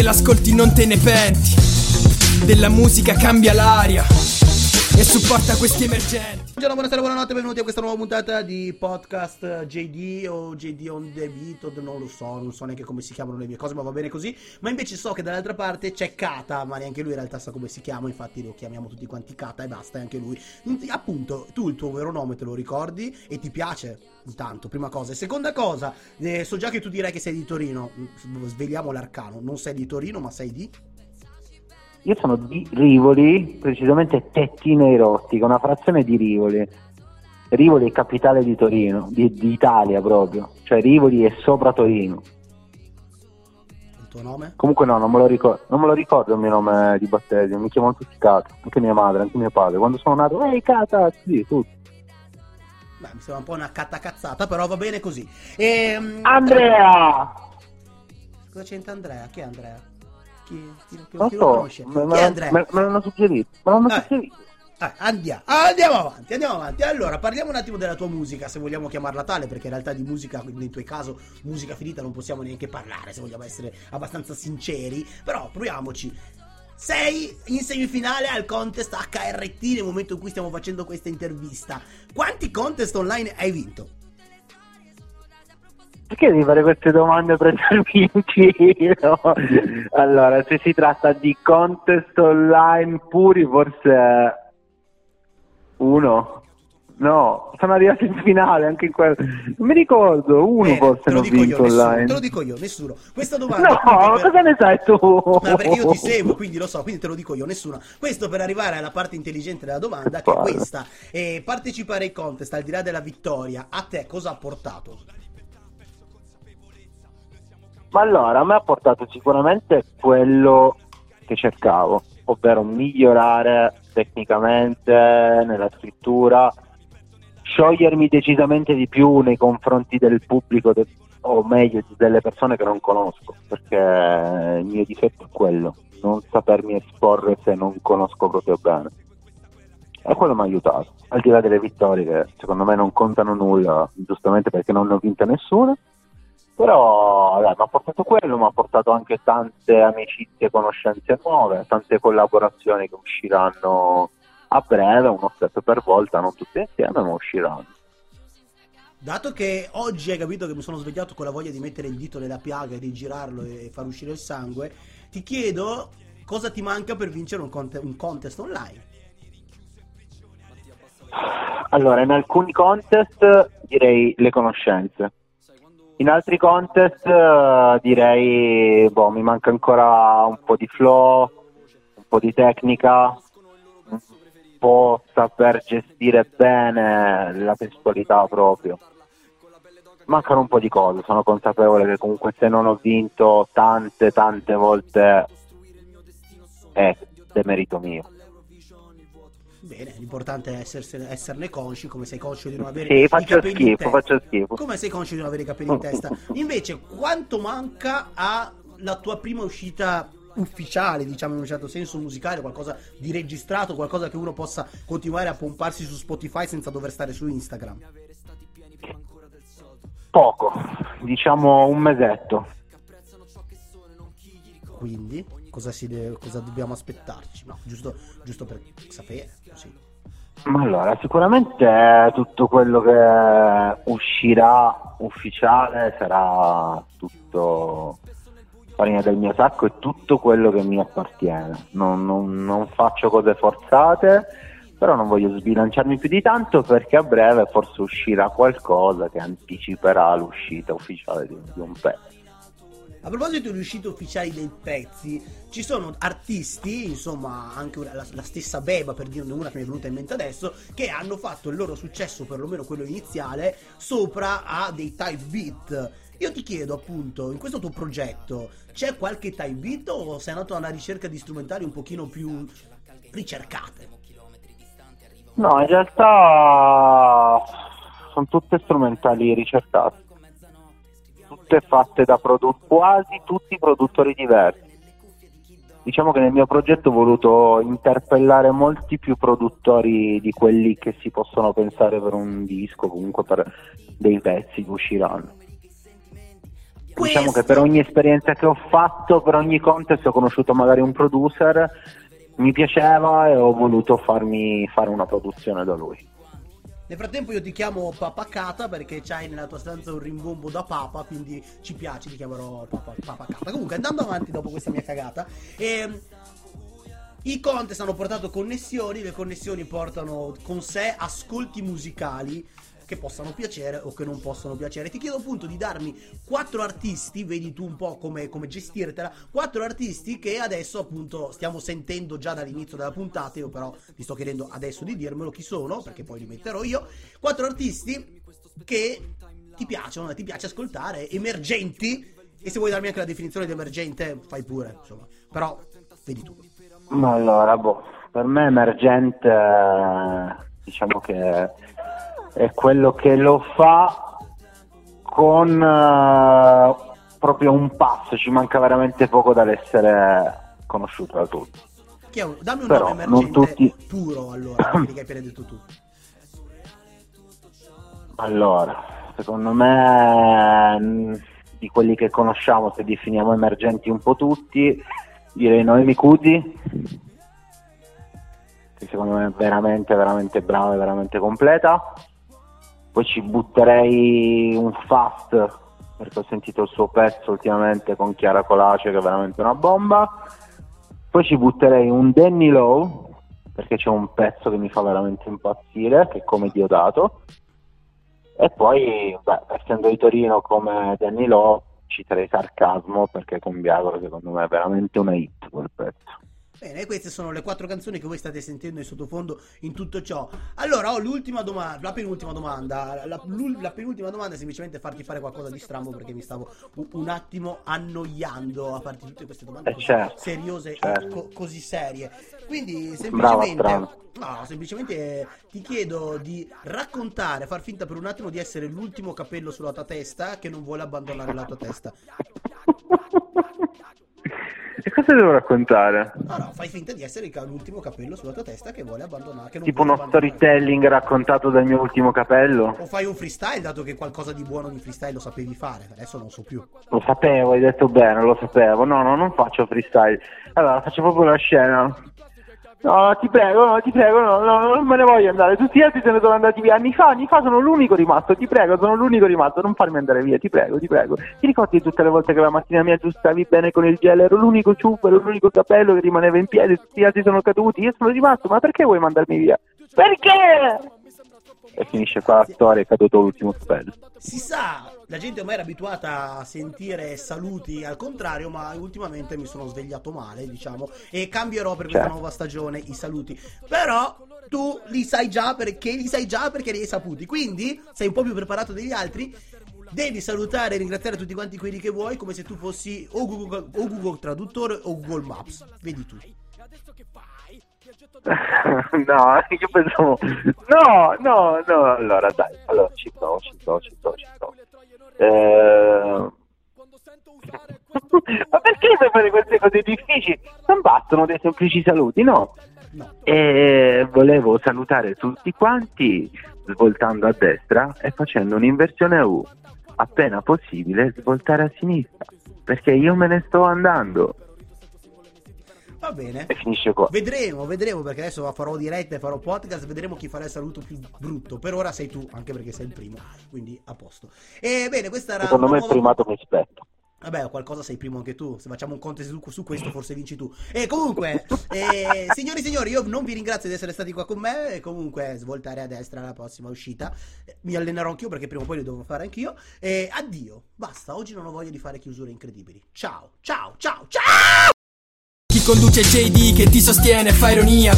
se l'ascolti non te ne penti. Della musica cambia l'aria e supporta questi emergenti. Buongiorno, buonasera, buonanotte, benvenuti a questa nuova puntata di podcast JD o JD on the beat, non lo so, non so neanche come si chiamano le mie cose, ma va bene così. Ma invece so che dall'altra parte c'è Kata, ma neanche lui in realtà sa come si chiama, infatti lo chiamiamo tutti quanti Kata e basta, e anche lui. Appunto, tu il tuo vero nome te lo ricordi e ti piace? Intanto, prima cosa. E seconda cosa, eh, so già che tu direi che sei di Torino, svegliamo l'arcano, non sei di Torino ma sei di... Io sono di Rivoli, precisamente Tettinerotti, che è una frazione di Rivoli. Rivoli è capitale di Torino, di, di Italia proprio, cioè Rivoli è sopra Torino. Il tuo nome? Comunque no, non me lo ricordo, non me lo ricordo il mio nome di battesimo, mi chiamano tutti Cata, anche mia madre, anche mio padre. Quando sono nato, ehi Cata, sì, tutti. Beh, mi sembra un po' una cattacazzata, però va bene così. E, Andrea! Cosa c'entra Andrea? Chi è Andrea? Chi, chi, chi, lo so, conosce? me, Chi è Andrea? me, me l'hanno suggerito, me l'hanno Eh. suggerito. Eh, andiamo, andiamo avanti, andiamo avanti. Allora, parliamo un attimo della tua musica, se vogliamo chiamarla tale, perché in realtà di musica, nel tuo caso, musica finita non possiamo neanche parlare, se vogliamo essere abbastanza sinceri. Però proviamoci. Sei in semifinale al contest HRT nel momento in cui stiamo facendo questa intervista. Quanti contest online hai vinto? Perché devi fare queste domande per prendermi in giro? allora, se si tratta di contest online puri, forse uno. No, sono arrivato in finale anche in quel... Non mi ricordo, uno Bene, forse te lo non dico io, vinto nessuno, online. te lo dico io, nessuno. Questa domanda No, per- cosa ne sai tu? Ma perché io ti seguo, quindi lo so, quindi te lo dico io, nessuno. Questo per arrivare alla parte intelligente della domanda, che è Guarda. questa. E partecipare ai contest, al di là della vittoria, a te cosa ha portato? Ma allora, a me ha portato sicuramente quello che cercavo, ovvero migliorare tecnicamente nella scrittura, sciogliermi decisamente di più nei confronti del pubblico, de- o meglio delle persone che non conosco, perché il mio difetto è quello, non sapermi esporre se non conosco proprio bene. E quello mi ha aiutato, al di là delle vittorie che secondo me non contano nulla, giustamente perché non ne ho vinte nessuna. Però dai, mi ha portato quello, mi ha portato anche tante amicizie e conoscenze nuove, tante collaborazioni che usciranno a breve, uno step per volta, non tutte insieme, ma usciranno. Dato che oggi hai capito che mi sono svegliato con la voglia di mettere il dito nella piaga e di girarlo e far uscire il sangue, ti chiedo cosa ti manca per vincere un, conte- un contest online. Allora, in alcuni contest direi le conoscenze, in altri contest eh, direi, boh, mi manca ancora un po' di flow, un po' di tecnica, un po' saper gestire bene la testualità proprio. Mancano un po' di cose, sono consapevole che comunque se non ho vinto tante, tante volte è demerito mio. Bene, l'importante è essersene- esserne consci, come sei conscio di non avere Sì, i capelli in schifo, testa. faccio schifo. Come sei conscio di non avere i capelli in testa? Invece, quanto manca alla tua prima uscita ufficiale, diciamo in un certo senso musicale, qualcosa di registrato, qualcosa che uno possa continuare a pomparsi su Spotify senza dover stare su Instagram? Poco, diciamo un mesetto. Quindi, cosa, deve- cosa dobbiamo aspettarci? No, giusto, giusto per sapere, così. Ma allora, sicuramente tutto quello che uscirà ufficiale sarà tutto farina del mio sacco e tutto quello che mi appartiene. Non, non- non faccio cose forzate, però non voglio sbilanciarmi più di tanto perché a breve forse uscirà qualcosa che anticiperà l'uscita ufficiale di un pezzo. A proposito di uscite ufficiali dei pezzi, ci sono artisti, insomma anche la, la stessa Beba per dirne una che mi è venuta in mente adesso, che hanno fatto il loro successo, perlomeno quello iniziale, sopra a dei type beat. Io ti chiedo appunto, in questo tuo progetto c'è qualche type beat o sei andato alla ricerca di strumentali un pochino più ricercate? No, in realtà sono tutte strumentali ricercate, tutte fatte da produ- quasi tutti produttori diversi. Diciamo che nel mio progetto ho voluto interpellare molti più produttori di quelli che si possono pensare per un disco, comunque per dei pezzi che usciranno. Diciamo che per ogni esperienza che ho fatto, per ogni contest ho conosciuto magari un producer, mi piaceva e ho voluto farmi fare una produzione da lui. Nel frattempo io ti chiamo Papacata perché c'hai nella tua stanza un rimbombo da papa, quindi ci piace, ti chiamerò Papa, Papacata. Comunque andando avanti dopo questa mia cagata, ehm, i contest hanno portato connessioni, le connessioni portano con sé ascolti musicali che possano piacere o che non possono piacere. Ti chiedo appunto di darmi quattro artisti, vedi tu un po' come, come gestirtela, quattro artisti che adesso appunto stiamo sentendo già dall'inizio della puntata, io però ti sto chiedendo adesso di dirmelo chi sono, perché poi li metterò io. Quattro artisti che ti piacciono, ti piace ascoltare, emergenti, e se vuoi darmi anche la definizione di emergente, fai pure, insomma. Però, vedi tu. Ma allora, boh, per me emergente, eh, diciamo che è quello che lo fa con eh, proprio un passo, ci manca veramente poco dall'essere conosciuto da tutti. Chi è un- dammi un Però nome emergente tutti- puro, allora, quelli che hai appena detto tu. Allora, secondo me di quelli che conosciamo, se definiamo emergenti un po' tutti, direi Noemi Cusi, che secondo me è veramente, veramente brava e veramente completa. Poi ci butterei un fast, perché ho sentito il suo pezzo ultimamente con Chiara Colace, che è veramente una bomba. Poi ci butterei un Danny Lowe, perché c'è un pezzo che mi fa veramente impazzire, che è come Diodato. E poi, beh, essendo di Torino come Danny Lowe, citerei Sarcasmo, perché con Biagoro secondo me è veramente una hit quel pezzo. Bene, queste sono le quattro canzoni che voi state sentendo in sottofondo in tutto ciò. Allora, ho l'ultima domanda, la penultima domanda. La, la penultima domanda è semplicemente farti fare qualcosa di strambo perché mi stavo un attimo annoiando a farti tutte queste domande Eh, così certo, seriose certo. e co- così serie. Quindi Brava, semplicemente strano. No, semplicemente ti chiedo di raccontare, far finta per un attimo di essere l'ultimo capello sulla tua testa che non vuole abbandonare la tua testa. e cosa devo raccontare? No, no, fai finta di essere l'ultimo capello sulla tua testa che vuole abbandonare. Che non Tipo uno abbandonare. storytelling raccontato dal mio ultimo capello? O fai un freestyle, dato che qualcosa di buono di freestyle lo sapevi fare. Adesso non so più. Lo sapevo, hai detto bene, lo sapevo. No, no, non faccio freestyle. Allora, faccio proprio la scena. No, ti prego, no, ti prego, no, no, non me ne voglio andare. Tutti gli altri se ne sono andati via. Anni fa, anni fa sono l'unico rimasto. Ti prego, sono l'unico rimasto. Non farmi andare via, ti prego, ti prego. Ti ricordi tutte le volte che la mattina mi aggiustavi bene con il gel? Ero l'unico ciuffo, ero l'unico capello che rimaneva in piedi. Tutti gli altri sono caduti. Io sono rimasto. Ma perché vuoi mandarmi via? Perché? Finisce qua la storia, è caduto l'ultimo capello. Si sa, la gente ormai era abituata a sentire saluti al contrario, ma ultimamente mi sono svegliato male, diciamo, e cambierò per questa Certo. nuova stagione i saluti. Però tu li sai già perché li sai già perché li hai saputi. Quindi sei un po' più preparato degli altri. Devi salutare e ringraziare tutti quanti quelli che vuoi, come se tu fossi o Google, o Google Traduttore o Google Maps. Vedi tu. no, io pensavo. No, no, no. Allora, dai, allora ci sto, ci sto, ci sto, ci sto. Eh... Ma perché fare queste cose difficili? Non bastano dei semplici saluti, no? No. E volevo salutare tutti quanti svoltando a destra e facendo un'inversione a U. Appena possibile svoltare a sinistra. Perché io me ne sto andando. Va bene. E finisce qua. Vedremo, vedremo perché adesso farò dirette, farò podcast, vedremo chi farà il saluto più brutto. Per ora sei tu, anche perché sei il primo, quindi a posto. E bene, questa era Secondo me il nuova- primato mi spetta. Vabbè, qualcosa sei primo anche tu. Se facciamo un contest su, su questo, forse vinci tu. E comunque, eh, signori e signori, io non vi ringrazio di essere stati qua con me. E comunque, svoltare a destra la prossima uscita. Eh, Mi allenerò anch'io perché prima o poi lo devo fare anch'io. E addio. Basta, oggi non ho voglia di fare chiusure incredibili. Ciao, ciao, ciao, ciao! Conduce JD che ti sostiene fa ironia